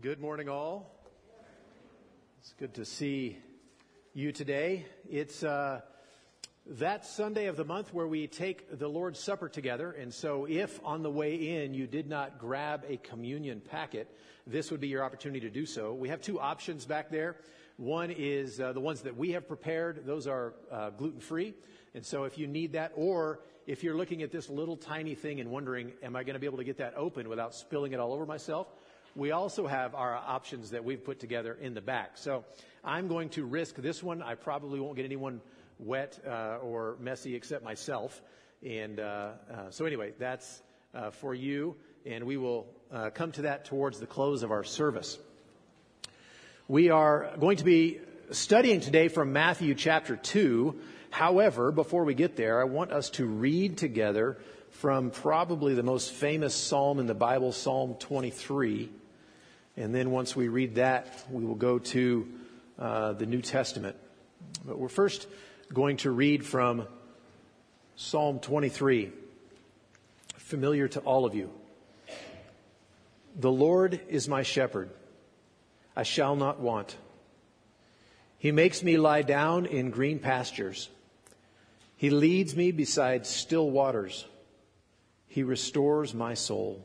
Good morning, all. It's good to see you today. It's uh, that Sunday of the month where we take the Lord's Supper together. And so, if on the way in you did not grab a communion packet, this would be your opportunity to do so. We have two options back there. One is uh, the ones that we have prepared, those are uh, gluten free. And so, if you need that, or if you're looking at this little tiny thing and wondering, am I going to be able to get that open without spilling it all over myself? We also have our options that we've put together in the back. So I'm going to risk this one. I probably won't get anyone wet uh, or messy except myself. And uh, uh, so, anyway, that's uh, for you, and we will uh, come to that towards the close of our service. We are going to be studying today from Matthew chapter 2. However, before we get there, I want us to read together from probably the most famous psalm in the Bible, Psalm 23. And then once we read that, we will go to uh, the New Testament. But we're first going to read from Psalm 23, familiar to all of you. The Lord is my shepherd. I shall not want. He makes me lie down in green pastures. He leads me beside still waters. He restores my soul.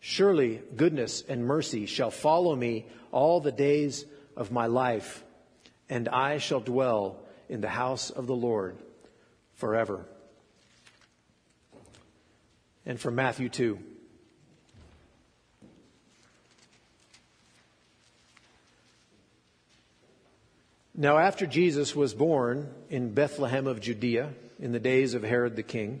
Surely goodness and mercy shall follow me all the days of my life, and I shall dwell in the house of the Lord forever. And from Matthew 2. Now, after Jesus was born in Bethlehem of Judea in the days of Herod the king,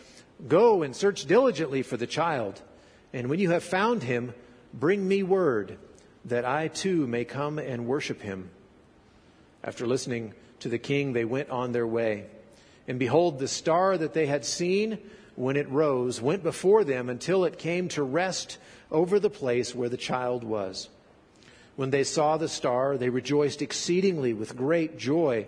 Go and search diligently for the child, and when you have found him, bring me word that I too may come and worship him. After listening to the king, they went on their way. And behold, the star that they had seen when it rose went before them until it came to rest over the place where the child was. When they saw the star, they rejoiced exceedingly with great joy.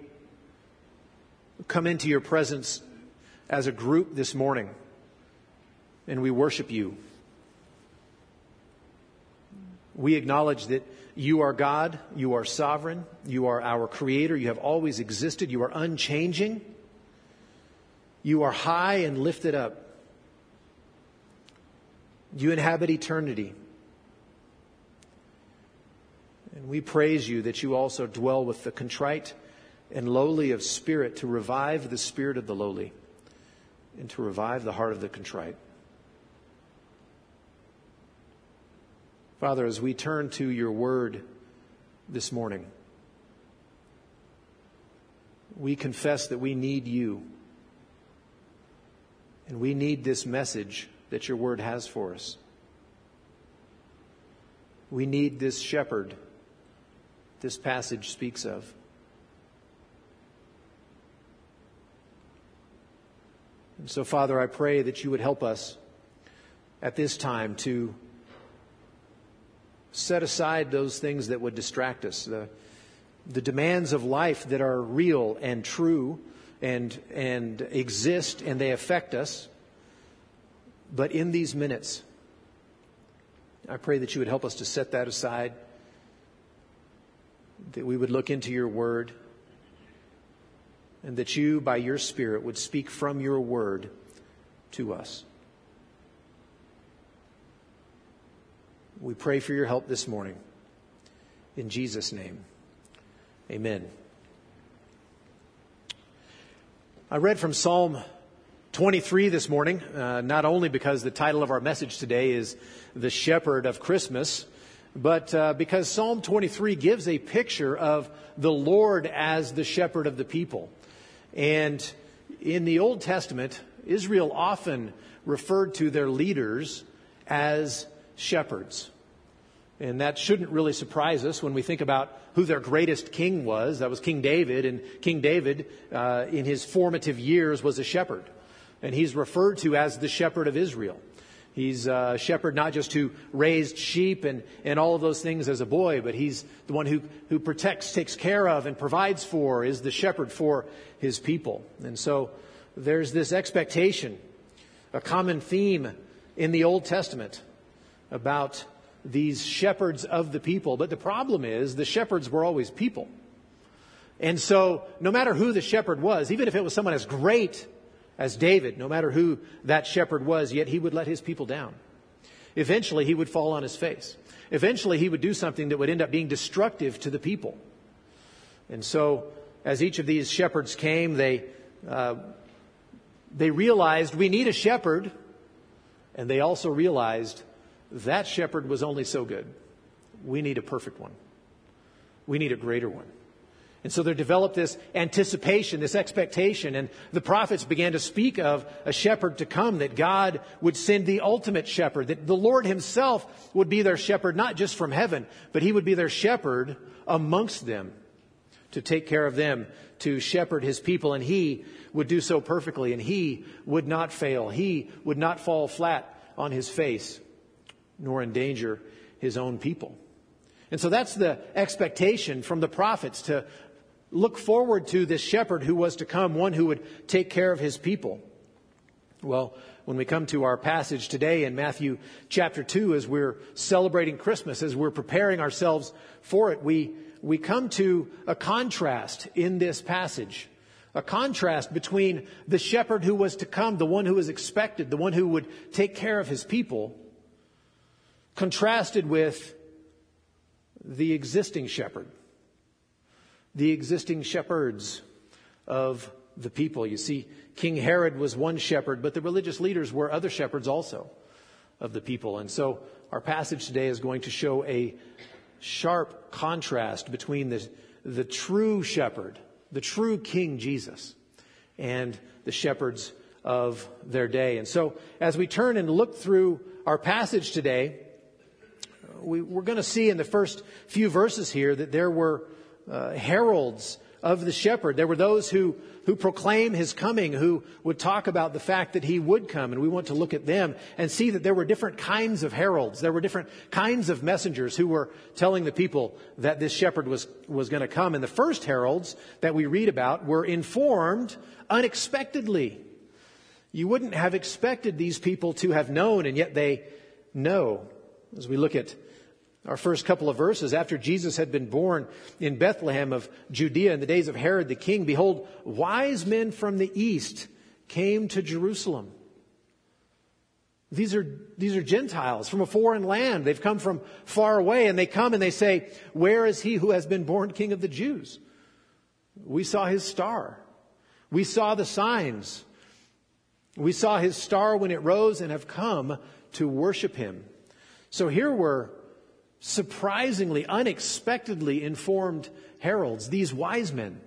come into your presence as a group this morning and we worship you. We acknowledge that you are God, you are sovereign, you are our creator, you have always existed, you are unchanging, you are high and lifted up. You inhabit eternity. And we praise you that you also dwell with the contrite and lowly of spirit to revive the spirit of the lowly and to revive the heart of the contrite. Father, as we turn to your word this morning, we confess that we need you. And we need this message that your word has for us. We need this shepherd this passage speaks of. And so, Father, I pray that you would help us at this time to set aside those things that would distract us, the, the demands of life that are real and true and, and exist and they affect us. But in these minutes, I pray that you would help us to set that aside, that we would look into your word and that you, by your Spirit, would speak from your word to us. We pray for your help this morning. In Jesus' name, amen. I read from Psalm 23 this morning, uh, not only because the title of our message today is The Shepherd of Christmas, but uh, because Psalm 23 gives a picture of the Lord as the shepherd of the people. And in the Old Testament, Israel often referred to their leaders as shepherds. And that shouldn't really surprise us when we think about who their greatest king was. That was King David. And King David, uh, in his formative years, was a shepherd. And he's referred to as the shepherd of Israel. He's a shepherd not just who raised sheep and, and all of those things as a boy, but he's the one who, who protects, takes care of, and provides for, is the shepherd for his people. And so there's this expectation, a common theme in the Old Testament about these shepherds of the people. But the problem is the shepherds were always people. And so no matter who the shepherd was, even if it was someone as great as David, no matter who that shepherd was, yet he would let his people down. Eventually, he would fall on his face. Eventually, he would do something that would end up being destructive to the people. And so, as each of these shepherds came, they, uh, they realized we need a shepherd, and they also realized that shepherd was only so good. We need a perfect one. We need a greater one. And so there developed this anticipation, this expectation, and the prophets began to speak of a shepherd to come, that God would send the ultimate shepherd, that the Lord himself would be their shepherd, not just from heaven, but he would be their shepherd amongst them to take care of them, to shepherd his people, and he would do so perfectly, and he would not fail. He would not fall flat on his face, nor endanger his own people. And so that's the expectation from the prophets to look forward to this shepherd who was to come, one who would take care of his people. Well, when we come to our passage today in Matthew chapter 2, as we're celebrating Christmas, as we're preparing ourselves for it, we, we come to a contrast in this passage. A contrast between the shepherd who was to come, the one who was expected, the one who would take care of his people, contrasted with the existing shepherd the existing shepherds of the people. You see, King Herod was one shepherd, but the religious leaders were other shepherds also of the people. And so our passage today is going to show a sharp contrast between the, the true shepherd, the true King Jesus, and the shepherds of their day. And so as we turn and look through our passage today, we, we're going to see in the first few verses here that there were uh, heralds of the shepherd. There were those who, who proclaim his coming, who would talk about the fact that he would come. And we want to look at them and see that there were different kinds of heralds. There were different kinds of messengers who were telling the people that this shepherd was, was going to come. And the first heralds that we read about were informed unexpectedly. You wouldn't have expected these people to have known, and yet they know. As we look at our first couple of verses, after Jesus had been born in Bethlehem of Judea in the days of Herod the king, behold, wise men from the east came to Jerusalem. These are, these are Gentiles from a foreign land. They've come from far away and they come and they say, where is he who has been born king of the Jews? We saw his star. We saw the signs. We saw his star when it rose and have come to worship him. So here were surprisingly, unexpectedly informed heralds, these wise men.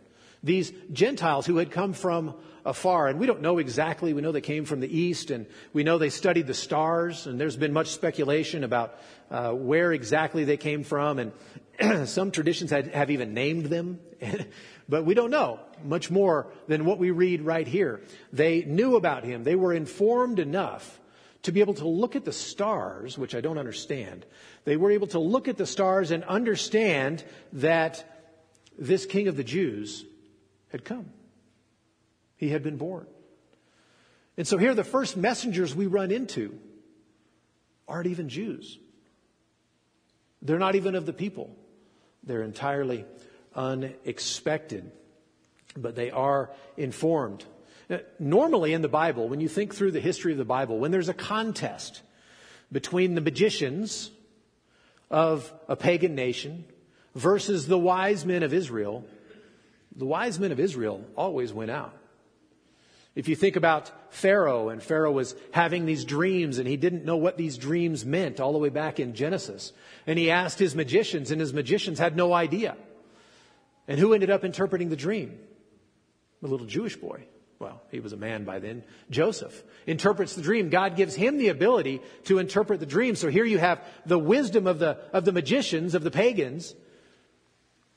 These Gentiles who had come from afar, and we don't know exactly. We know they came from the east, and we know they studied the stars, and there's been much speculation about uh, where exactly they came from, and some traditions had, have even named them, but we don't know much more than what we read right here. They knew about him. They were informed enough to be able to look at the stars, which I don't understand. They were able to look at the stars and understand that this king of the Jews had come. He had been born. And so here, the first messengers we run into aren't even Jews. They're not even of the people. They're entirely unexpected, but they are informed. Uh, normally in the Bible, when you think through the history of the Bible, when there's a contest between the magicians of a pagan nation versus the wise men of Israel, the wise men of Israel always went out. If you think about Pharaoh, and Pharaoh was having these dreams, and he didn't know what these dreams meant all the way back in Genesis. And he asked his magicians, and his magicians had no idea. And who ended up interpreting the dream? A little Jewish boy. Well, he was a man by then. Joseph interprets the dream. God gives him the ability to interpret the dream. So here you have the wisdom of the, of the magicians, of the pagans,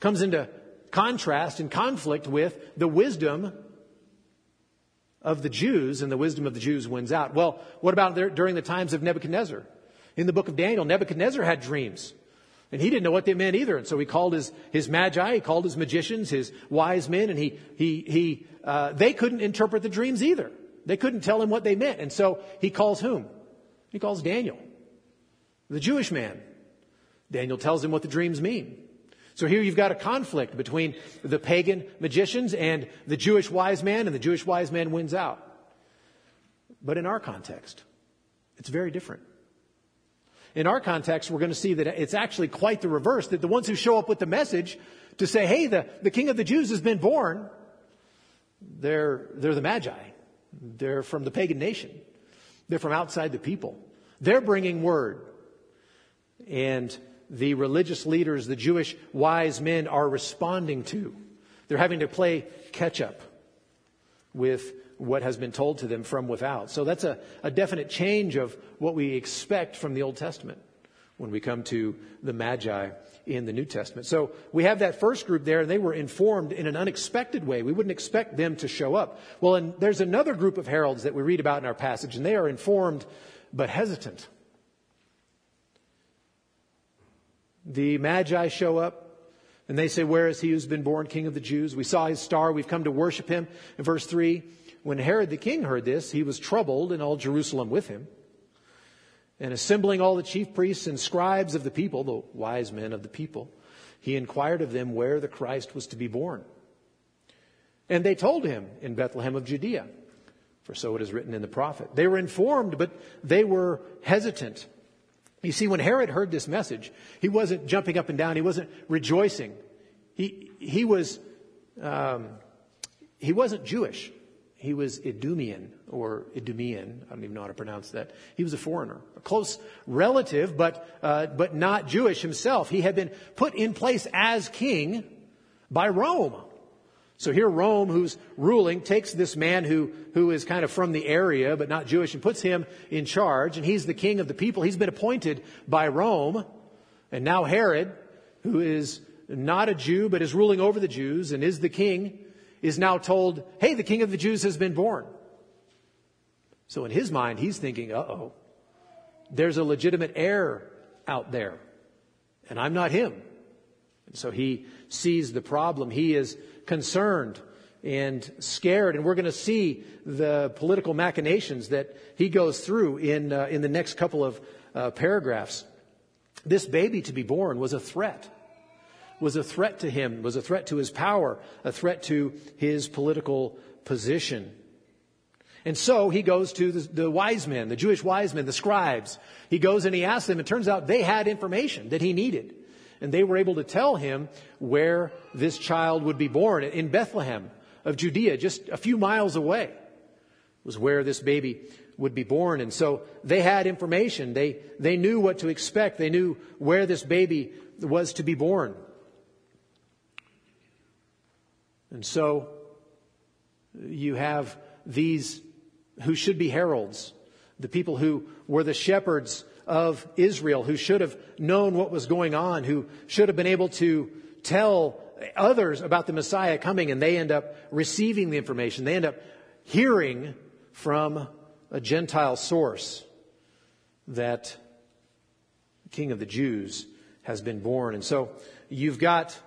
comes into contrast and conflict with the wisdom of the Jews, and the wisdom of the Jews wins out. Well, what about there, during the times of Nebuchadnezzar? In the book of Daniel, Nebuchadnezzar had dreams. And he didn't know what they meant either. And so he called his, his magi, he called his magicians, his wise men, and he, he, he, uh, they couldn't interpret the dreams either. They couldn't tell him what they meant. And so he calls whom? He calls Daniel, the Jewish man. Daniel tells him what the dreams mean. So here you've got a conflict between the pagan magicians and the Jewish wise man, and the Jewish wise man wins out. But in our context, it's very different. In our context, we're going to see that it's actually quite the reverse, that the ones who show up with the message to say, hey, the, the king of the Jews has been born, they're, they're the magi. They're from the pagan nation. They're from outside the people. They're bringing word. And the religious leaders, the Jewish wise men are responding to. They're having to play catch up with what has been told to them from without. So that's a, a definite change of what we expect from the Old Testament when we come to the Magi in the New Testament. So we have that first group there, and they were informed in an unexpected way. We wouldn't expect them to show up. Well, and there's another group of heralds that we read about in our passage, and they are informed but hesitant. The Magi show up and they say, Where is he who's been born king of the Jews? We saw his star. We've come to worship him. In verse 3, when Herod the king heard this, he was troubled and all Jerusalem with him. And assembling all the chief priests and scribes of the people, the wise men of the people, he inquired of them where the Christ was to be born. And they told him in Bethlehem of Judea, for so it is written in the prophet. They were informed, but they were hesitant. You see, when Herod heard this message, he wasn't jumping up and down. He wasn't rejoicing. He, he was, um, he wasn't Jewish. He was Idumean or Idumean. I don't even know how to pronounce that. He was a foreigner, a close relative, but, uh, but not Jewish himself. He had been put in place as king by Rome. So here Rome, who's ruling, takes this man who, who is kind of from the area, but not Jewish, and puts him in charge, and he's the king of the people. He's been appointed by Rome. And now Herod, who is not a Jew, but is ruling over the Jews and is the king, is now told, hey, the king of the Jews has been born. So in his mind, he's thinking, uh oh, there's a legitimate heir out there, and I'm not him. And so he sees the problem. He is concerned and scared. And we're going to see the political machinations that he goes through in, uh, in the next couple of uh, paragraphs. This baby to be born was a threat, was a threat to him, was a threat to his power, a threat to his political position. And so he goes to the, the, wise men, the Jewish wise men, the scribes. He goes and he asks them. It turns out they had information that he needed and they were able to tell him where this child would be born in Bethlehem of Judea, just a few miles away was where this baby would be born. And so they had information. They, they knew what to expect. They knew where this baby was to be born. And so you have these who should be heralds, the people who were the shepherds of Israel, who should have known what was going on, who should have been able to tell others about the Messiah coming, and they end up receiving the information. They end up hearing from a Gentile source that the King of the Jews has been born. And so you've got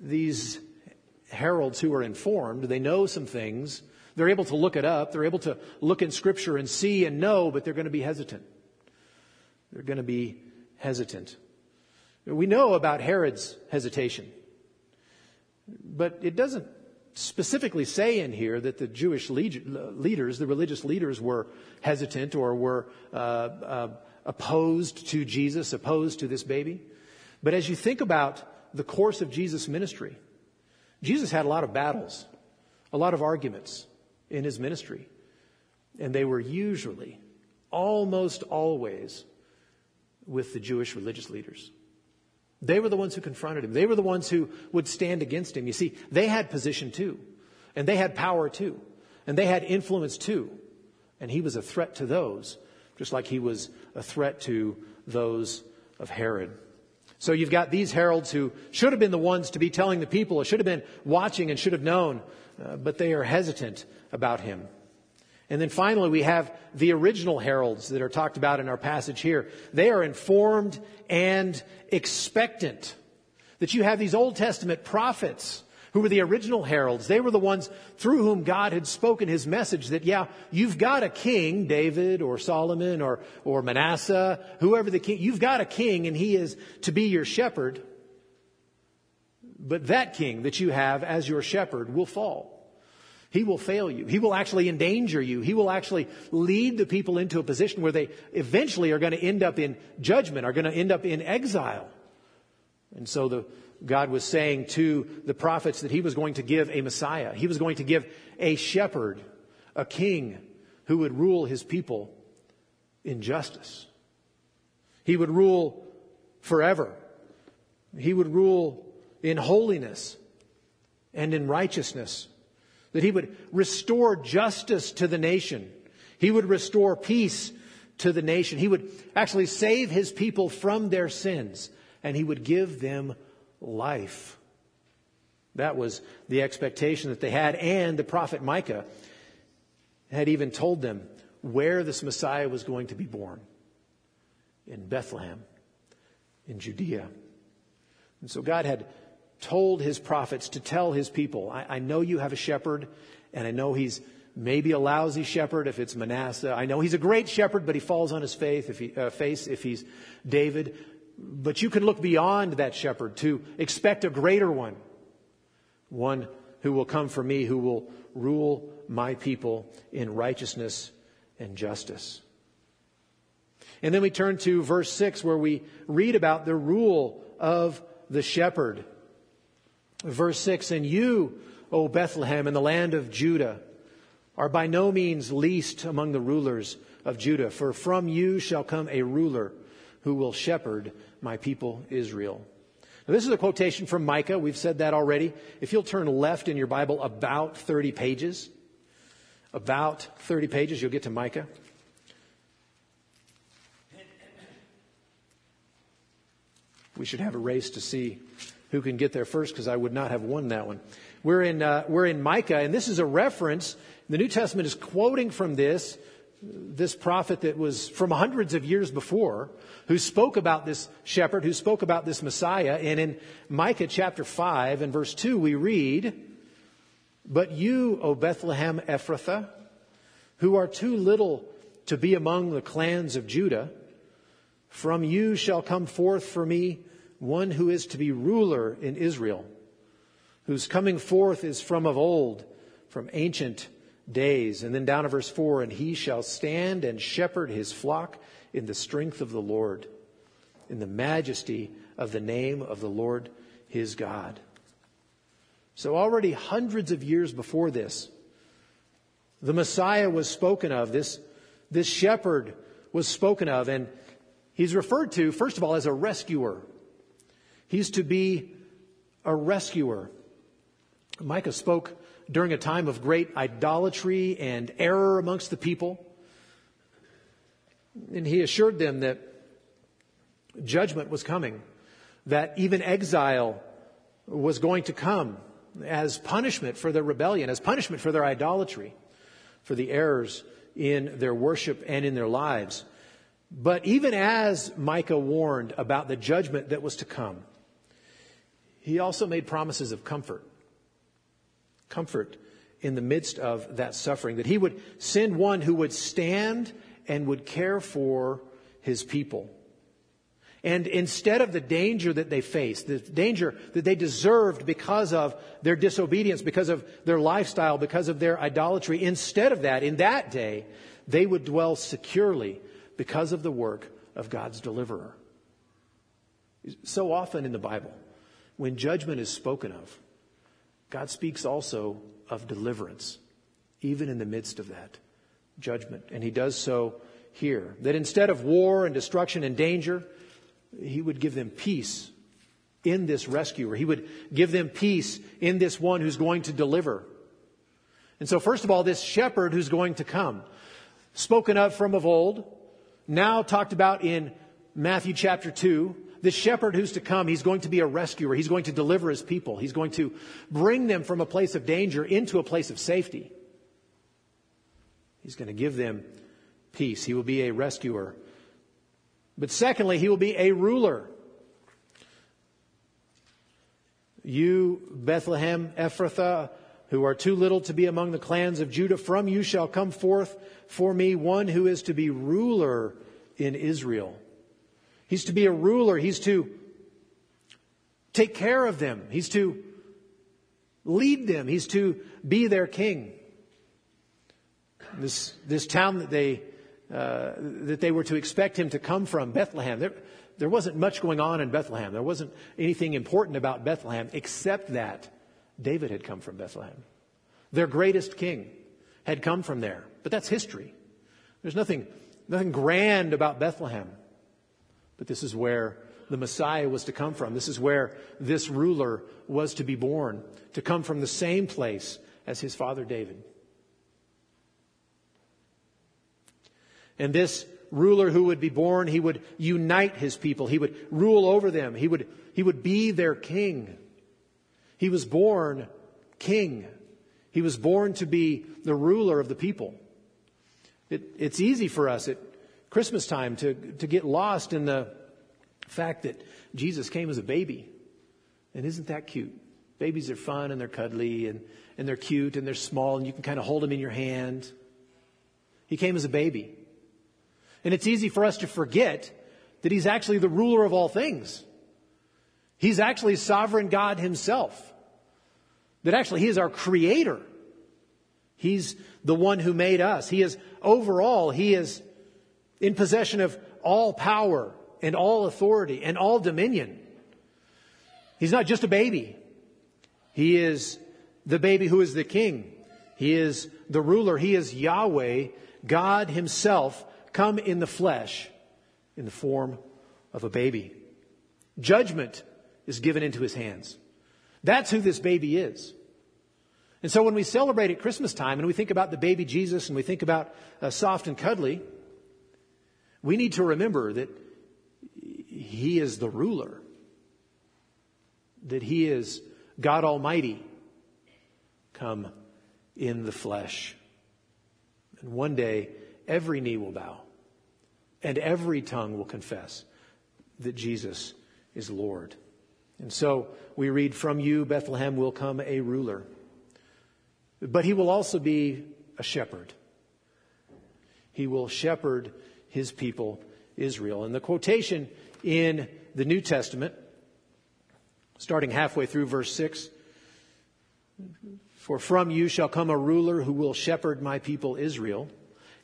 these heralds who are informed. They know some things. They're able to look it up. They're able to look in Scripture and see and know, but they're going to be hesitant. They're going to be hesitant. We know about Herod's hesitation, but it doesn't specifically say in here that the Jewish leaders, the religious leaders, were hesitant or were uh, uh, opposed to Jesus, opposed to this baby. But as you think about the course of Jesus' ministry, Jesus had a lot of battles, a lot of arguments in his ministry. And they were usually, almost always, with the Jewish religious leaders. They were the ones who confronted him. They were the ones who would stand against him. You see, they had position too. And they had power too. And they had influence too. And he was a threat to those just like he was a threat to those of Herod. So you've got these heralds who should have been the ones to be telling the people, should have been watching and should have known, uh, but they are hesitant about him. And then finally, we have the original heralds that are talked about in our passage here. They are informed and expectant. That you have these Old Testament prophets who were the original heralds. They were the ones through whom God had spoken his message that, yeah, you've got a king, David or Solomon or, or Manasseh, whoever the king, you've got a king and he is to be your shepherd. But that king that you have as your shepherd will fall. He will fail you. He will actually endanger you. He will actually lead the people into a position where they eventually are going to end up in judgment, are going to end up in exile. And so the, God was saying to the prophets that he was going to give a Messiah. He was going to give a shepherd, a king who would rule his people in justice. He would rule forever. He would rule in holiness and in righteousness. That he would restore justice to the nation. He would restore peace to the nation. He would actually save his people from their sins and he would give them life. That was the expectation that they had. And the prophet Micah had even told them where this Messiah was going to be born in Bethlehem, in Judea. And so God had told his prophets to tell his people, I, I know you have a shepherd, and I know he's maybe a lousy shepherd if it's Manasseh. I know he's a great shepherd, but he falls on his faith if he, uh, face if he's David. But you can look beyond that shepherd to expect a greater one, one who will come for me, who will rule my people in righteousness and justice. And then we turn to verse 6 where we read about the rule of the shepherd. Verse 6 And you, O Bethlehem, in the land of Judah, are by no means least among the rulers of Judah, for from you shall come a ruler who will shepherd my people Israel. Now, this is a quotation from Micah. We've said that already. If you'll turn left in your Bible about 30 pages, about 30 pages, you'll get to Micah. We should have a race to see who can get there first because I would not have won that one. We're in, uh, we're in Micah, and this is a reference. The New Testament is quoting from this this prophet that was from hundreds of years before, who spoke about this shepherd, who spoke about this Messiah. And in Micah chapter 5 and verse 2, we read, But you, O Bethlehem Ephrathah, who are too little to be among the clans of Judah, from you shall come forth for me one who is to be ruler in Israel, whose coming forth is from of old, from ancient days. And then down to verse 4 and he shall stand and shepherd his flock in the strength of the Lord, in the majesty of the name of the Lord his God. So, already hundreds of years before this, the Messiah was spoken of. This, this shepherd was spoken of. And he's referred to, first of all, as a rescuer. He's to be a rescuer. Micah spoke during a time of great idolatry and error amongst the people. And he assured them that judgment was coming, that even exile was going to come as punishment for their rebellion, as punishment for their idolatry, for the errors in their worship and in their lives. But even as Micah warned about the judgment that was to come, he also made promises of comfort. Comfort in the midst of that suffering, that he would send one who would stand and would care for his people. And instead of the danger that they faced, the danger that they deserved because of their disobedience, because of their lifestyle, because of their idolatry, instead of that, in that day, they would dwell securely because of the work of God's deliverer. So often in the Bible, when judgment is spoken of, God speaks also of deliverance, even in the midst of that judgment. And he does so here. That instead of war and destruction and danger, he would give them peace in this rescuer. He would give them peace in this one who's going to deliver. And so, first of all, this shepherd who's going to come, spoken of from of old, now talked about in Matthew chapter 2. This shepherd who's to come, he's going to be a rescuer. He's going to deliver his people. He's going to bring them from a place of danger into a place of safety. He's going to give them peace. He will be a rescuer. But secondly, he will be a ruler. You, Bethlehem, Ephrathah, who are too little to be among the clans of Judah, from you shall come forth for me one who is to be ruler in Israel. He's to be a ruler. He's to take care of them. He's to lead them. He's to be their king. This, this town that they uh, that they were to expect him to come from, Bethlehem. There, there wasn't much going on in Bethlehem. There wasn't anything important about Bethlehem except that David had come from Bethlehem. Their greatest king had come from there. But that's history. There's nothing, nothing grand about Bethlehem. But this is where the Messiah was to come from. This is where this ruler was to be born, to come from the same place as his father David. And this ruler who would be born, he would unite his people. He would rule over them. He would, he would be their king. He was born king. He was born to be the ruler of the people. It, it's easy for us at Christmas time to, to get lost in the fact that Jesus came as a baby. And isn't that cute? Babies are fun and they're cuddly and, and they're cute and they're small and you can kind of hold them in your hand. He came as a baby. And it's easy for us to forget that he's actually the ruler of all things. He's actually sovereign God himself. That actually he is our creator. He's the one who made us. He is overall, he is in possession of all power and all authority and all dominion. He's not just a baby. He is the baby who is the king. He is the ruler. He is Yahweh, God himself come in the flesh in the form of a baby. Judgment is given into his hands. That's who this baby is. And so when we celebrate at Christmas time and we think about the baby Jesus and we think about uh, soft and cuddly, we need to remember that he is the ruler, that he is God Almighty come in the flesh. And one day, every knee will bow and every tongue will confess that Jesus is Lord. And so we read, From you, Bethlehem, will come a ruler. But he will also be a shepherd. He will shepherd his people, Israel. And the quotation in the New Testament, starting halfway through verse 6 For from you shall come a ruler who will shepherd my people, Israel.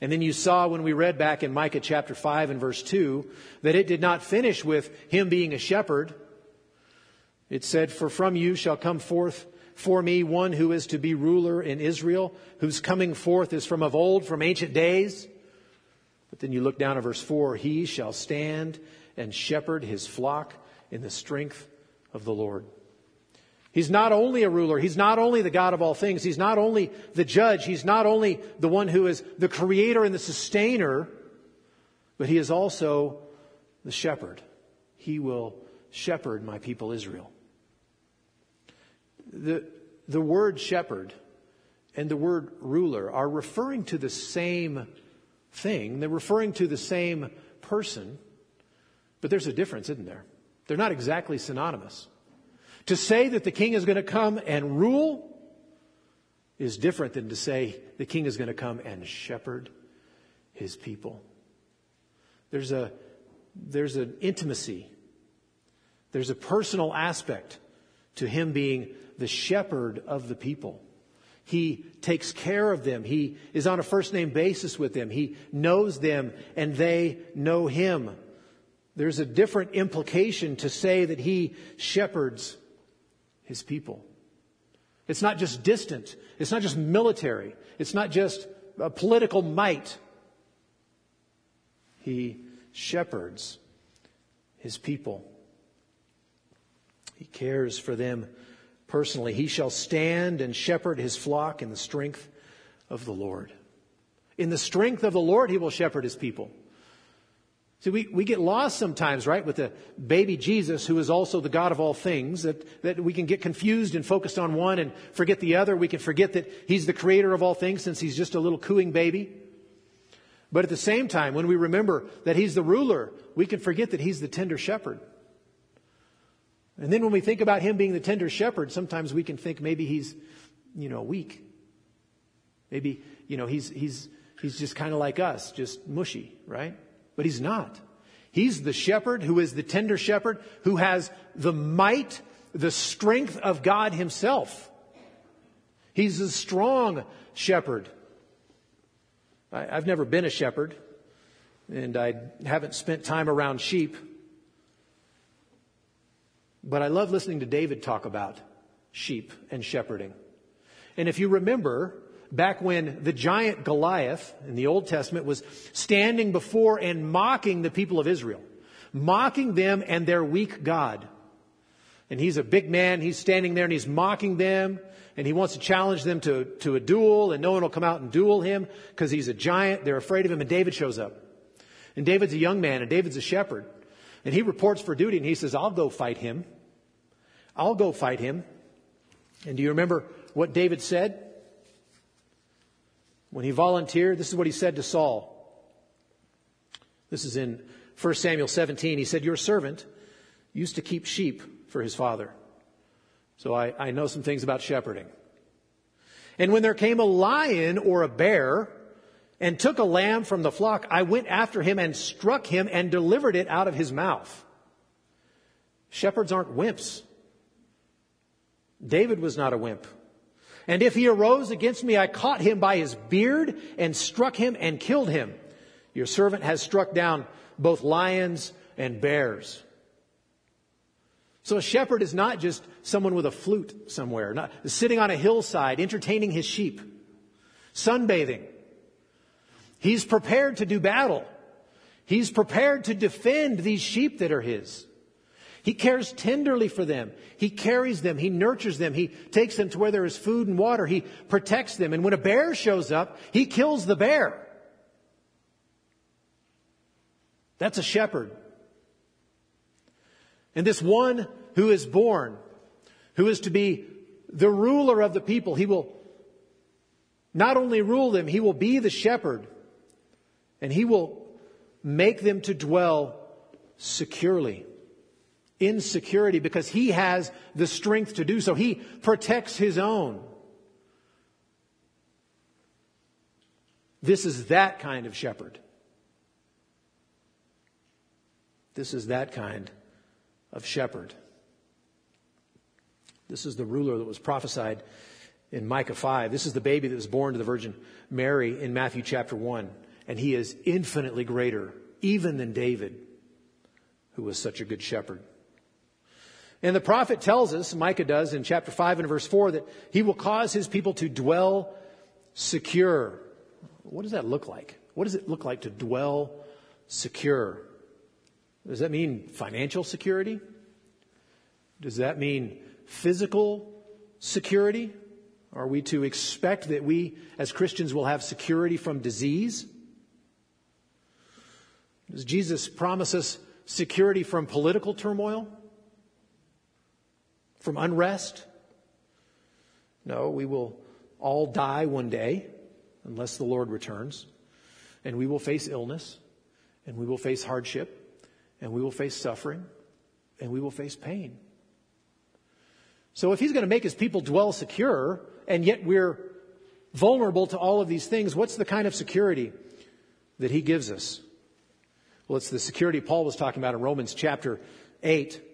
And then you saw when we read back in Micah chapter 5 and verse 2 that it did not finish with him being a shepherd. It said, For from you shall come forth for me one who is to be ruler in Israel, whose coming forth is from of old, from ancient days. But then you look down at verse 4 He shall stand and shepherd his flock in the strength of the Lord. He's not only a ruler. He's not only the God of all things. He's not only the judge. He's not only the one who is the creator and the sustainer, but he is also the shepherd. He will shepherd my people Israel. The, the word shepherd and the word ruler are referring to the same thing. They're referring to the same person, but there's a difference, isn't there? They're not exactly synonymous. To say that the king is going to come and rule is different than to say the king is going to come and shepherd his people. There's a there's an intimacy. There's a personal aspect to him being the shepherd of the people. He takes care of them. He is on a first name basis with them. He knows them and they know him. There's a different implication to say that he shepherds his people. It's not just distant. It's not just military. It's not just political might. He shepherds his people. He cares for them personally. He shall stand and shepherd his flock in the strength of the Lord. In the strength of the Lord, he will shepherd his people. See, we, we get lost sometimes, right, with the baby Jesus, who is also the God of all things, that, that we can get confused and focused on one and forget the other. We can forget that he's the creator of all things since he's just a little cooing baby. But at the same time, when we remember that he's the ruler, we can forget that he's the tender shepherd. And then when we think about him being the tender shepherd, sometimes we can think maybe he's, you know, weak. Maybe, you know, he's, he's, he's just kind of like us, just mushy, right? But he's not. He's the shepherd who is the tender shepherd who has the might, the strength of God himself. He's a strong shepherd. I, have never been a shepherd, and I haven't spent time around sheep. But I love listening to David talk about sheep and shepherding. And if you remember, back when the giant Goliath in the Old Testament was standing before and mocking the people of Israel, mocking them and their weak God. And he's a big man, he's standing there and he's mocking them, and he wants to challenge them to, to a duel, and no one will come out and duel him because he's a giant. They're afraid of him, and David shows up. And David's a young man, and David's a shepherd. And he reports for duty, and he says, I'll go fight him. I'll go fight him. And do you remember what David said? When he volunteered, this is what he said to Saul. This is in 1 Samuel 17. He said, Your servant used to keep sheep for his father. So I, I know some things about shepherding. And when there came a lion or a bear and took a lamb from the flock, I went after him and struck him and delivered it out of his mouth. Shepherds aren't wimps. David was not a wimp. And if he arose against me, I caught him by his beard and struck him and killed him. Your servant has struck down both lions and bears. So a shepherd is not just someone with a flute somewhere, not sitting on a hillside entertaining his sheep, sunbathing. He's prepared to do battle. He's prepared to defend these sheep that are his. He cares tenderly for them. He carries them. He nurtures them. He takes them to where there is food and water. He protects them. And when a bear shows up, he kills the bear. That's a shepherd. And this one who is born, who is to be the ruler of the people, he will not only rule them, he will be the shepherd. And he will make them to dwell securely insecurity because he has the strength to do so. He protects his own. This is that kind of shepherd. This is that kind of shepherd. This is the ruler that was prophesied in Micah 5. This is the baby that was born to the Virgin Mary in Matthew chapter 1. And he is infinitely greater, even than David, who was such a good shepherd. And the prophet tells us, Micah does in chapter 5 and verse 4, that he will cause his people to dwell secure. What does that look like? What does it look like to dwell secure? Does that mean financial security? Does that mean physical security? Are we to expect that we as Christians will have security from disease? Does Jesus promise us security from political turmoil? From unrest? No, we will all die one day unless the Lord returns. And we will face illness, and we will face hardship, and we will face suffering, and we will face pain. So if he's going to make his people dwell secure, and yet we're vulnerable to all of these things, what's the kind of security that he gives us? Well, it's the security Paul was talking about in Romans chapter 8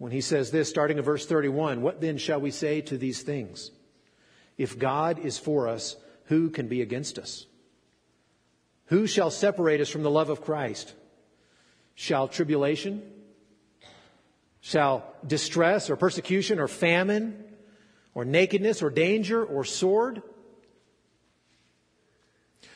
when he says this, starting in verse 31 What then shall we say to these things? If God is for us, who can be against us? Who shall separate us from the love of Christ? Shall tribulation? Shall distress or persecution or famine or nakedness or danger or sword?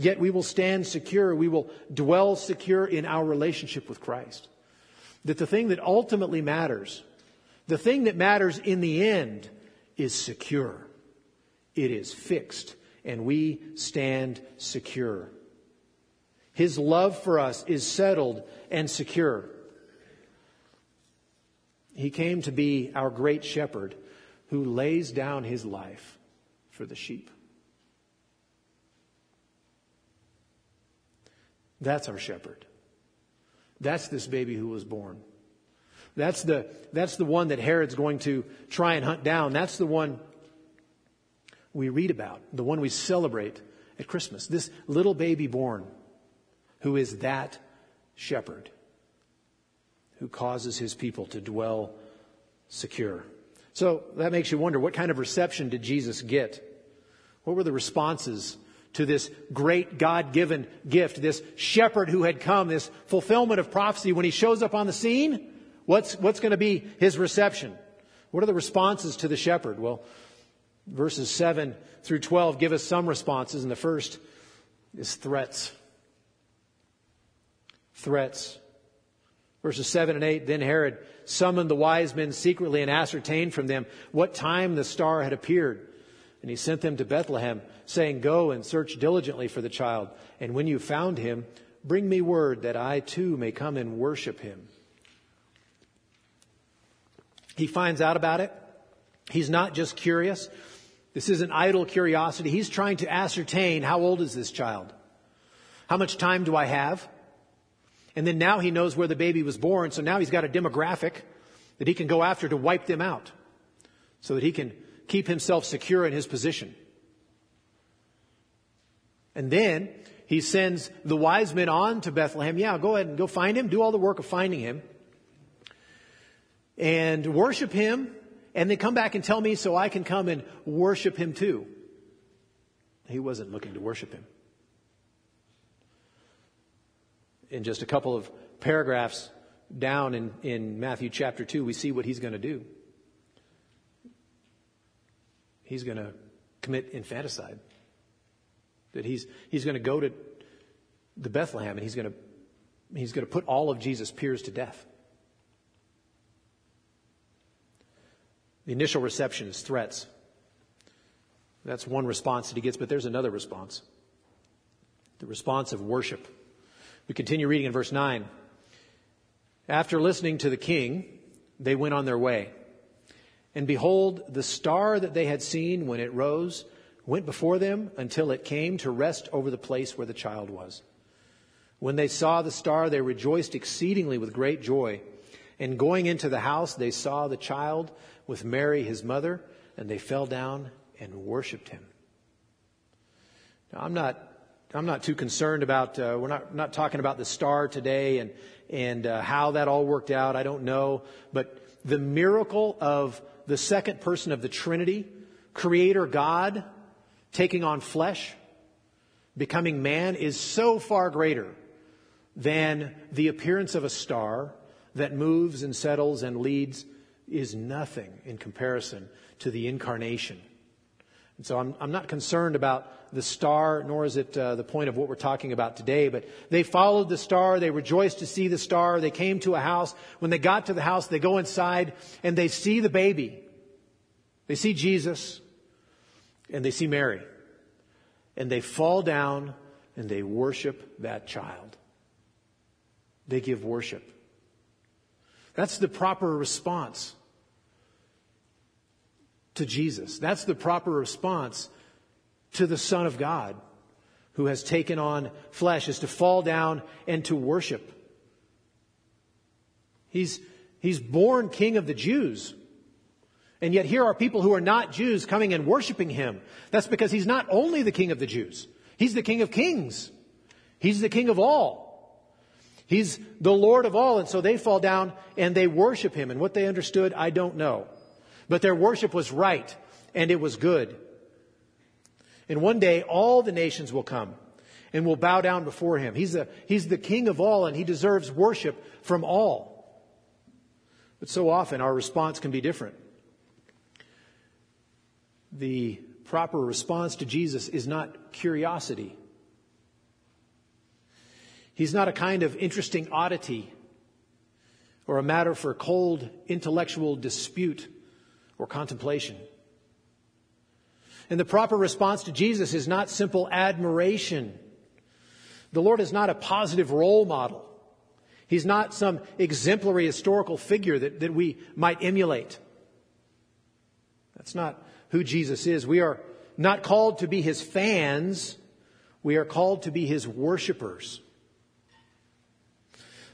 Yet we will stand secure. We will dwell secure in our relationship with Christ. That the thing that ultimately matters, the thing that matters in the end, is secure. It is fixed, and we stand secure. His love for us is settled and secure. He came to be our great shepherd who lays down his life for the sheep. That's our shepherd. That's this baby who was born. That's the, that's the one that Herod's going to try and hunt down. That's the one we read about, the one we celebrate at Christmas. This little baby born who is that shepherd who causes his people to dwell secure. So that makes you wonder what kind of reception did Jesus get? What were the responses to this great God given gift, this shepherd who had come, this fulfillment of prophecy. When he shows up on the scene, what's, what's going to be his reception? What are the responses to the shepherd? Well, verses 7 through 12 give us some responses, and the first is threats. Threats. Verses 7 and 8 Then Herod summoned the wise men secretly and ascertained from them what time the star had appeared. And he sent them to Bethlehem saying, Go and search diligently for the child, and when you found him, bring me word that I too may come and worship him. He finds out about it. He's not just curious. This isn't idle curiosity. He's trying to ascertain how old is this child? How much time do I have? And then now he knows where the baby was born, so now he's got a demographic that he can go after to wipe them out so that he can keep himself secure in his position. And then he sends the wise men on to Bethlehem. Yeah, go ahead and go find him, do all the work of finding him, and worship him, and then come back and tell me so I can come and worship him too. He wasn't looking to worship him. In just a couple of paragraphs down in, in Matthew chapter 2, we see what he's going to do. He's going to commit infanticide. That he's, he's going to go to the Bethlehem and he's going to, he's going to put all of Jesus' peers to death. The initial reception is threats. That's one response that he gets, but there's another response the response of worship. We continue reading in verse 9. After listening to the king, they went on their way. And behold, the star that they had seen when it rose went before them until it came to rest over the place where the child was. When they saw the star, they rejoiced exceedingly with great joy. And going into the house, they saw the child with Mary, his mother, and they fell down and worshiped him. Now, I'm not, I'm not too concerned about, uh, we're not, not talking about the star today and, and uh, how that all worked out. I don't know. But the miracle of the second person of the Trinity creator God taking on flesh, becoming man, is so far greater than the appearance of a star that moves and settles and leads is nothing in comparison to the incarnation. And so I'm, I'm not concerned about the star, nor is it uh, the point of what we're talking about today, but they followed the star. They rejoiced to see the star. They came to a house. When they got to the house, they go inside and they see the baby. They see Jesus and they see Mary. And they fall down and they worship that child. They give worship. That's the proper response to Jesus. That's the proper response to the Son of God who has taken on flesh, is to fall down and to worship. He's, he's born King of the Jews. And yet here are people who are not Jews coming and worshiping him. That's because he's not only the King of the Jews, he's the King of kings. He's the King of all. He's the Lord of all. And so they fall down and they worship him. And what they understood, I don't know. But their worship was right and it was good. And one day all the nations will come and will bow down before him. He's the, he's the king of all and he deserves worship from all. But so often our response can be different. The proper response to Jesus is not curiosity. He's not a kind of interesting oddity or a matter for cold intellectual dispute or contemplation. And the proper response to Jesus is not simple admiration. The Lord is not a positive role model. He's not some exemplary historical figure that, that we might emulate. That's not who Jesus is. We are not called to be his fans. We are called to be his worshipers.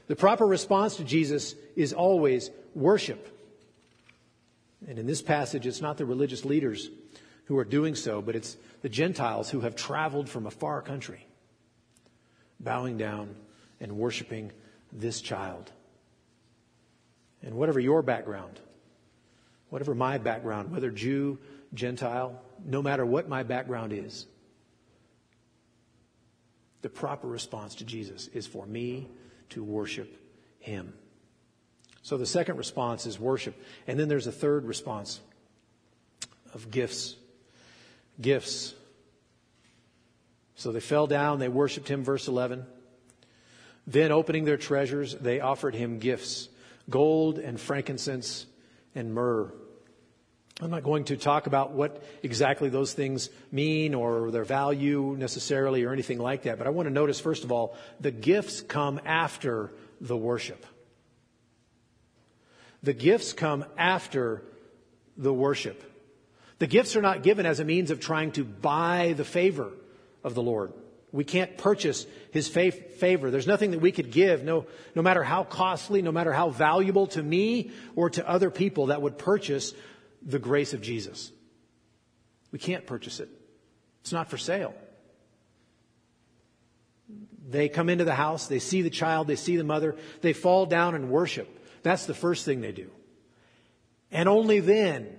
The proper response to Jesus is always worship. And in this passage, it's not the religious leaders who are doing so, but it's the Gentiles who have traveled from a far country, bowing down and worshiping this child. And whatever your background, whatever my background, whether Jew, Gentile, no matter what my background is, the proper response to Jesus is for me to worship Him. So the second response is worship. And then there's a third response of gifts. Gifts. So they fell down, they worshiped Him, verse 11. Then, opening their treasures, they offered Him gifts gold and frankincense and myrrh. I'm not going to talk about what exactly those things mean or their value necessarily or anything like that, but I want to notice, first of all, the gifts come after the worship. The gifts come after the worship. The gifts are not given as a means of trying to buy the favor of the Lord. We can't purchase his favor. There's nothing that we could give, no, no matter how costly, no matter how valuable to me or to other people, that would purchase the grace of Jesus. We can't purchase it. It's not for sale. They come into the house, they see the child, they see the mother, they fall down and worship. That's the first thing they do. And only then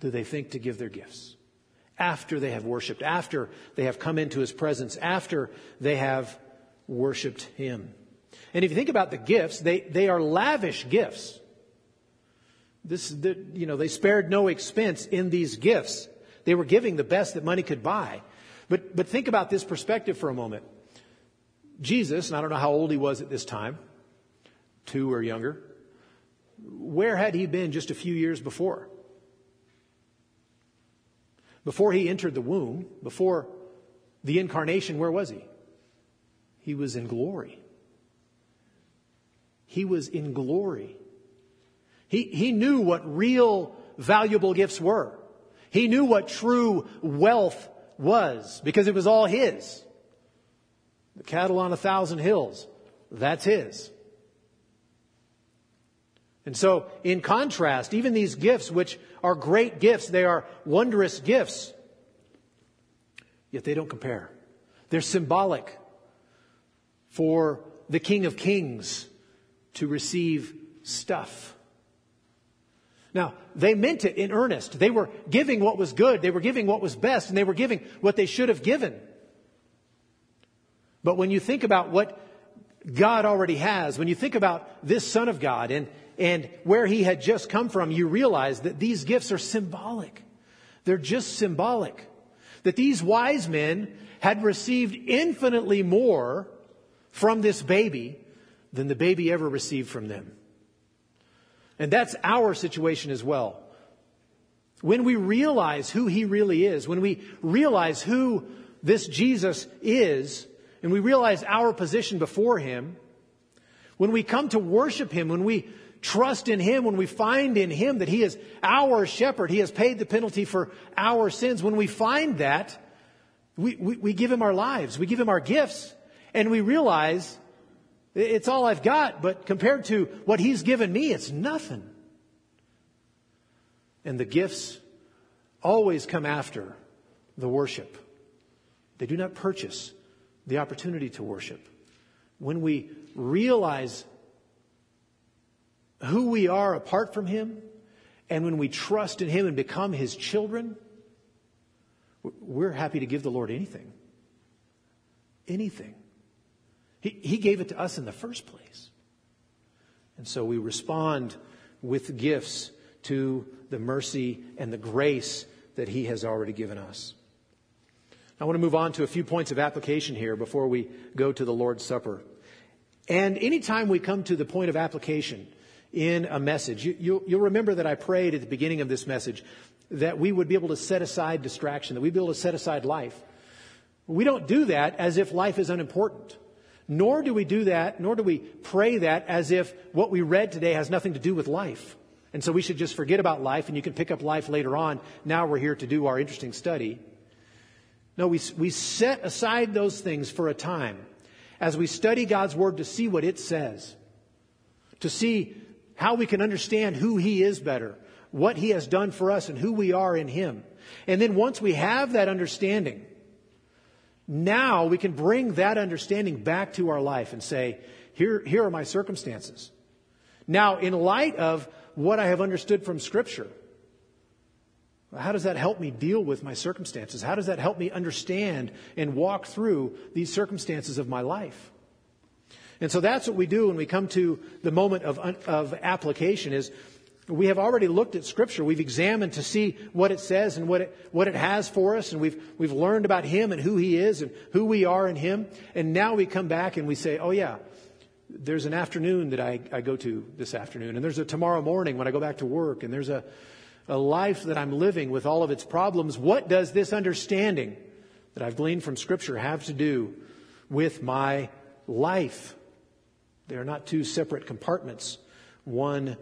do they think to give their gifts. After they have worshiped, after they have come into his presence, after they have worshiped him. And if you think about the gifts, they, they are lavish gifts. This, the, you know, they spared no expense in these gifts. They were giving the best that money could buy. But, but think about this perspective for a moment. Jesus, and I don't know how old he was at this time, two or younger, where had he been just a few years before? Before he entered the womb, before the incarnation, where was he? He was in glory. He was in glory. He, he knew what real valuable gifts were. He knew what true wealth was because it was all his. The cattle on a thousand hills, that's his. And so, in contrast, even these gifts, which are great gifts, they are wondrous gifts, yet they don't compare. They're symbolic for the King of Kings to receive stuff. Now, they meant it in earnest. They were giving what was good. They were giving what was best, and they were giving what they should have given. But when you think about what God already has, when you think about this Son of God and, and where he had just come from, you realize that these gifts are symbolic. They're just symbolic. That these wise men had received infinitely more from this baby than the baby ever received from them. And that's our situation as well. When we realize who he really is, when we realize who this Jesus is, and we realize our position before him, when we come to worship him, when we trust in him, when we find in him that he is our shepherd, he has paid the penalty for our sins, when we find that, we, we, we give him our lives, we give him our gifts, and we realize it's all I've got, but compared to what he's given me, it's nothing. And the gifts always come after the worship. They do not purchase the opportunity to worship. When we realize who we are apart from Him, and when we trust in Him and become His children, we're happy to give the Lord anything. Anything. He, he gave it to us in the first place. And so we respond with gifts to the mercy and the grace that He has already given us. I want to move on to a few points of application here before we go to the Lord's Supper. And anytime we come to the point of application in a message, you, will remember that I prayed at the beginning of this message that we would be able to set aside distraction, that we'd be able to set aside life. We don't do that as if life is unimportant. Nor do we do that, nor do we pray that as if what we read today has nothing to do with life. And so we should just forget about life and you can pick up life later on. Now we're here to do our interesting study. No, we, we set aside those things for a time as we study God's Word to see what it says, to see how we can understand who He is better, what He has done for us, and who we are in Him. And then once we have that understanding, now we can bring that understanding back to our life and say, here, here are my circumstances. Now, in light of what I have understood from Scripture, how does that help me deal with my circumstances? How does that help me understand and walk through these circumstances of my life? And so that's what we do when we come to the moment of, of application is we have already looked at scripture. We've examined to see what it says and what it, what it has for us. And we've, we've learned about him and who he is and who we are in him. And now we come back and we say, oh yeah, there's an afternoon that I, I go to this afternoon. And there's a tomorrow morning when I go back to work. And there's a, a life that I'm living with all of its problems, what does this understanding that I've gleaned from Scripture have to do with my life? They are not two separate compartments. One,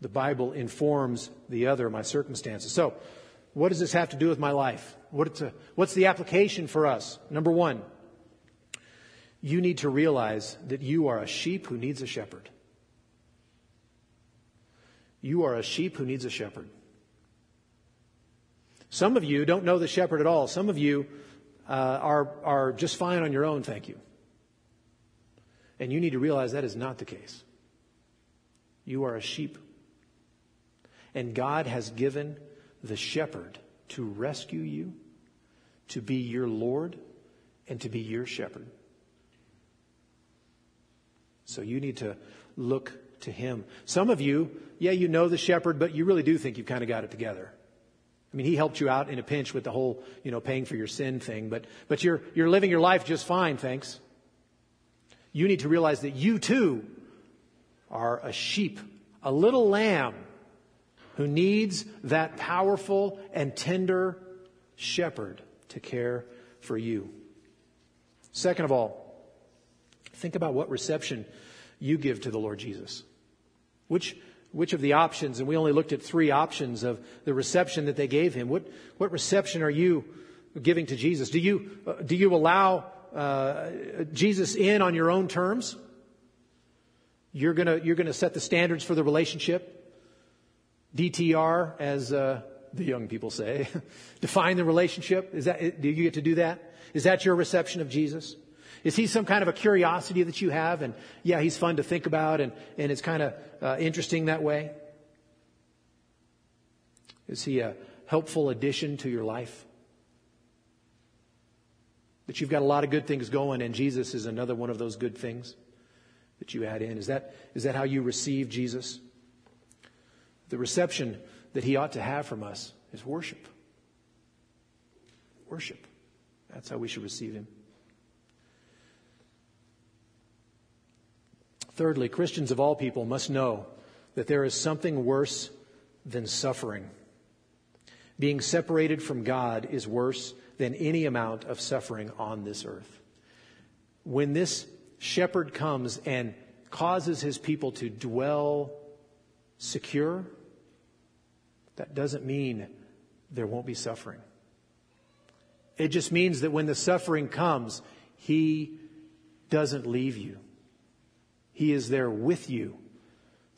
the Bible informs the other, my circumstances. So, what does this have to do with my life? What's the application for us? Number one, you need to realize that you are a sheep who needs a shepherd. You are a sheep who needs a shepherd. Some of you don't know the shepherd at all. Some of you uh, are, are just fine on your own, thank you. And you need to realize that is not the case. You are a sheep. And God has given the shepherd to rescue you, to be your Lord, and to be your shepherd. So you need to look to him. Some of you, yeah, you know the shepherd, but you really do think you've kind of got it together. I mean, he helped you out in a pinch with the whole, you know, paying for your sin thing, but, but you're, you're living your life just fine, thanks. You need to realize that you too are a sheep, a little lamb who needs that powerful and tender shepherd to care for you. Second of all, think about what reception you give to the Lord Jesus. Which, which of the options, and we only looked at three options of the reception that they gave him. What, what reception are you giving to Jesus? Do you, uh, do you allow uh, Jesus in on your own terms? You're gonna, you're gonna set the standards for the relationship. DTR, as uh, the young people say, define the relationship. Is that, do you get to do that? Is that your reception of Jesus? Is he some kind of a curiosity that you have? And yeah, he's fun to think about and, and it's kind of uh, interesting that way. Is he a helpful addition to your life? That you've got a lot of good things going, and Jesus is another one of those good things that you add in. Is that, is that how you receive Jesus? The reception that he ought to have from us is worship. Worship. That's how we should receive him. Thirdly, Christians of all people must know that there is something worse than suffering. Being separated from God is worse than any amount of suffering on this earth. When this shepherd comes and causes his people to dwell secure, that doesn't mean there won't be suffering. It just means that when the suffering comes, he doesn't leave you. He is there with you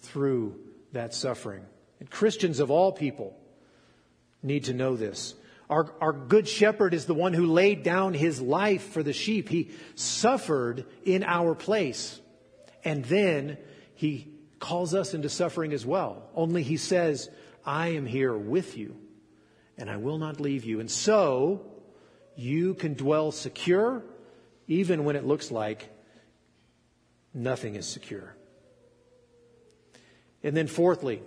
through that suffering. And Christians of all people need to know this. Our, our good shepherd is the one who laid down his life for the sheep. He suffered in our place. And then he calls us into suffering as well. Only he says, I am here with you and I will not leave you. And so you can dwell secure even when it looks like nothing is secure. And then, fourthly,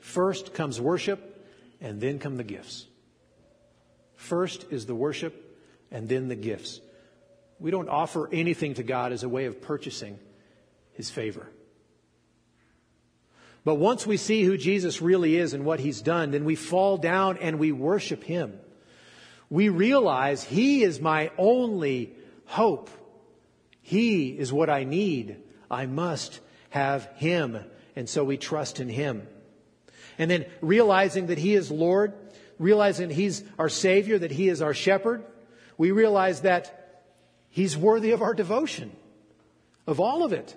first comes worship, and then come the gifts. First is the worship, and then the gifts. We don't offer anything to God as a way of purchasing His favor. But once we see who Jesus really is and what He's done, then we fall down and we worship Him. We realize He is my only hope. He is what I need. I must have Him and so we trust in Him. And then realizing that He is Lord, realizing He's our Savior, that He is our shepherd, we realize that He's worthy of our devotion, of all of it.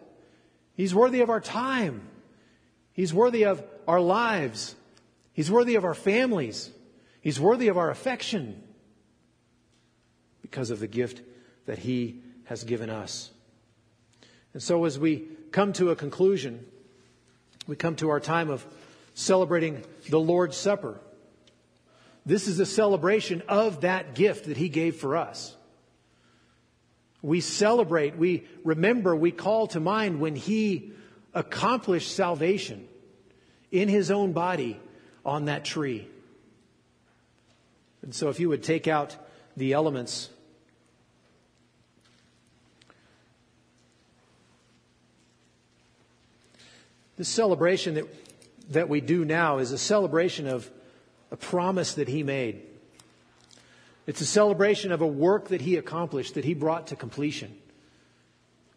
He's worthy of our time. He's worthy of our lives. He's worthy of our families. He's worthy of our affection because of the gift that He has given us. And so, as we come to a conclusion, we come to our time of celebrating the Lord's Supper. This is a celebration of that gift that He gave for us. We celebrate, we remember, we call to mind when He accomplished salvation in His own body on that tree. And so, if you would take out the elements This celebration that, that we do now is a celebration of a promise that He made. It's a celebration of a work that He accomplished, that He brought to completion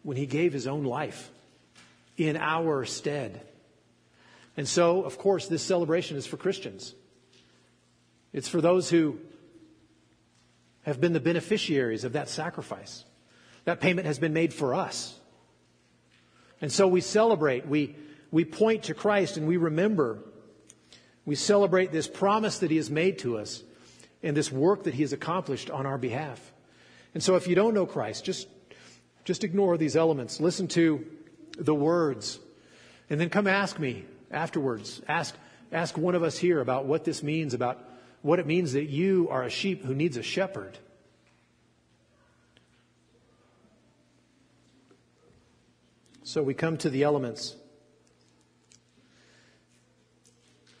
when He gave His own life in our stead. And so, of course, this celebration is for Christians. It's for those who have been the beneficiaries of that sacrifice. That payment has been made for us. And so we celebrate, we, we point to Christ and we remember, we celebrate this promise that He has made to us and this work that He has accomplished on our behalf. And so if you don't know Christ, just, just ignore these elements. Listen to the words and then come ask me afterwards. Ask, ask one of us here about what this means, about what it means that you are a sheep who needs a shepherd. So we come to the elements.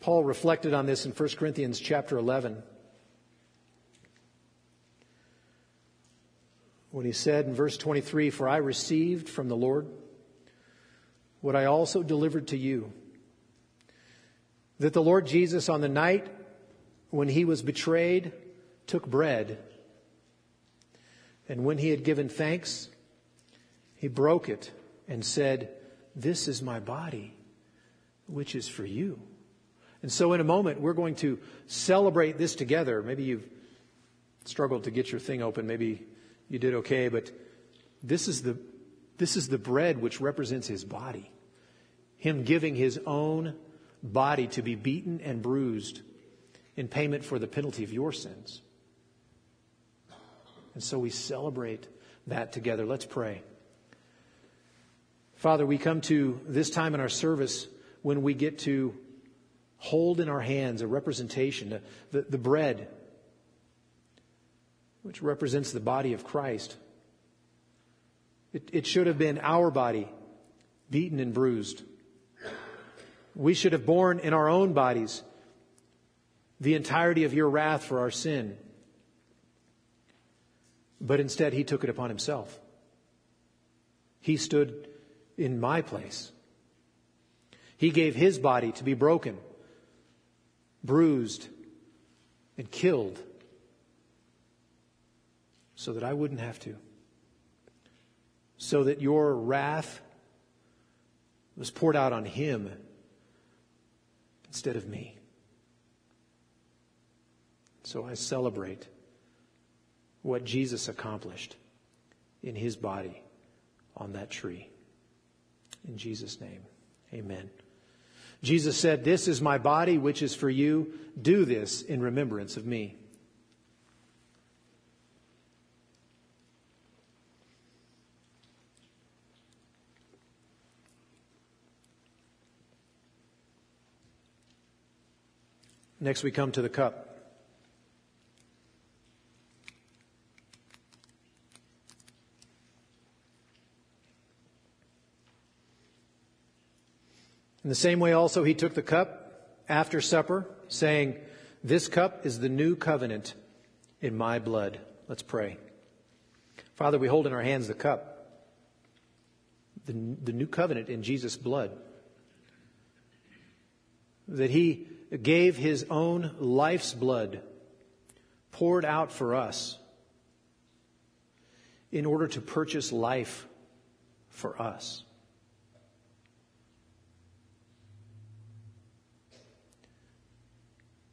Paul reflected on this in 1 Corinthians chapter 11. When he said in verse 23, For I received from the Lord what I also delivered to you that the Lord Jesus, on the night when he was betrayed, took bread. And when he had given thanks, he broke it and said, This is my body, which is for you. And so, in a moment, we're going to celebrate this together. Maybe you've struggled to get your thing open. Maybe you did okay, but this is the, this is the bread which represents his body. Him giving his own body to be beaten and bruised in payment for the penalty of your sins. And so we celebrate that together. Let's pray. Father, we come to this time in our service when we get to hold in our hands a representation, the, the bread, which represents the body of Christ. It, it should have been our body, beaten and bruised. We should have borne in our own bodies the entirety of your wrath for our sin. But instead, he took it upon himself. He stood in my place. He gave his body to be broken, bruised, and killed so that I wouldn't have to. So that your wrath was poured out on him instead of me. So I celebrate what Jesus accomplished in his body on that tree. In Jesus' name, amen. Jesus said, This is my body, which is for you. Do this in remembrance of me. Next, we come to the cup. In the same way, also, he took the cup after supper, saying, This cup is the new covenant in my blood. Let's pray. Father, we hold in our hands the cup, the, the new covenant in Jesus' blood. That he gave his own life's blood poured out for us in order to purchase life for us.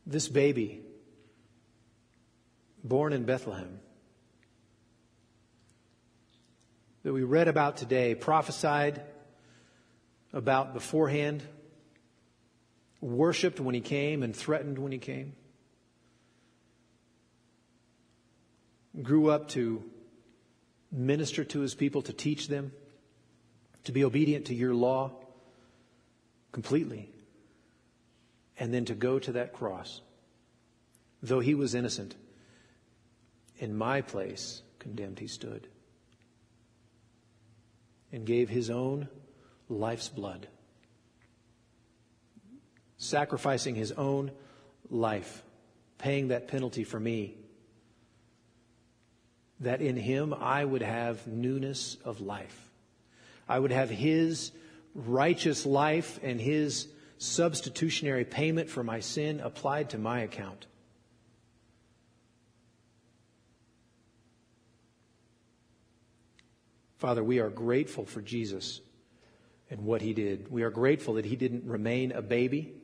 This baby, born in Bethlehem, that we read about today, prophesied about beforehand, worshiped when he came and threatened when he came, grew up to minister to his people, to teach them, to be obedient to your law completely and then to go to that cross, though he was innocent, in my place, condemned he stood and gave his own life's blood, sacrificing his own life, paying that penalty for me, that in him I would have newness of life. I would have his righteous life and his substitutionary payment for my sin applied to my account. Father, we are grateful for Jesus and what he did. We are grateful that he didn't remain a baby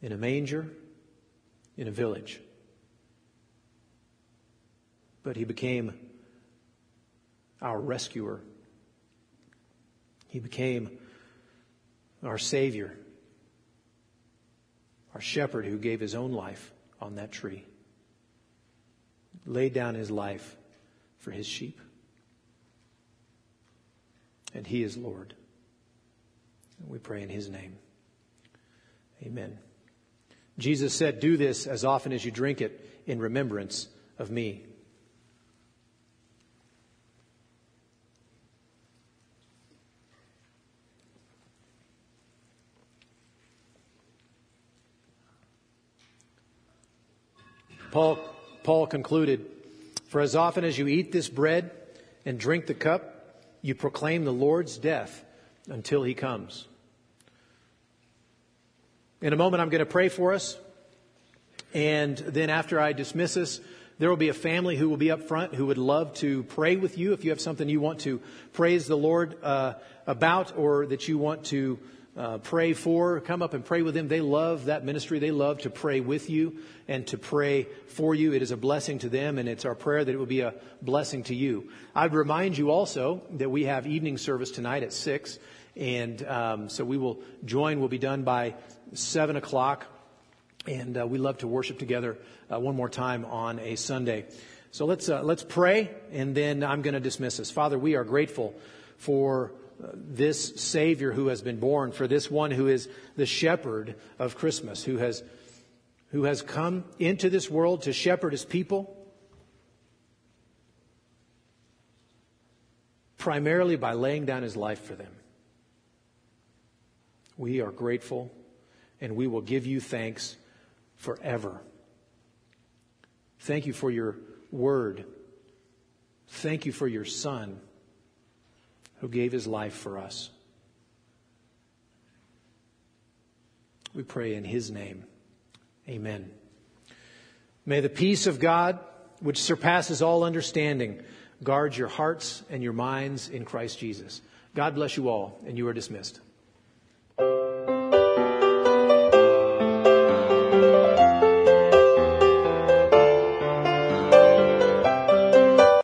in a manger in a village, but he became our rescuer. He became our Savior, our shepherd who gave his own life on that tree, laid down his life for his sheep. And he is Lord. We pray in his name. Amen. Jesus said, Do this as often as you drink it in remembrance of me. Paul, Paul concluded, For as often as you eat this bread and drink the cup, you proclaim the Lord's death until he comes. In a moment, I'm going to pray for us. And then after I dismiss us, there will be a family who will be up front who would love to pray with you if you have something you want to praise the Lord uh, about or that you want to uh, pray for. Come up and pray with them. They love that ministry. They love to pray with you and to pray for you. It is a blessing to them, and it's our prayer that it will be a blessing to you. I'd remind you also that we have evening service tonight at 6, and um, so we will join. We'll be done by 7 o'clock, and uh, we love to worship together uh, one more time on a Sunday. So let's, uh, let's pray, and then I'm going to dismiss us. Father, we are grateful for this Savior who has been born, for this one who is the shepherd of Christmas, who has, who has come into this world to shepherd his people, primarily by laying down his life for them. We are grateful and we will give you thanks forever. Thank you for your word. Thank you for your son who gave his life for us. We pray in his name. Amen. May the peace of God, which surpasses all understanding, guard your hearts and your minds in Christ Jesus. God bless you all, and you are dismissed.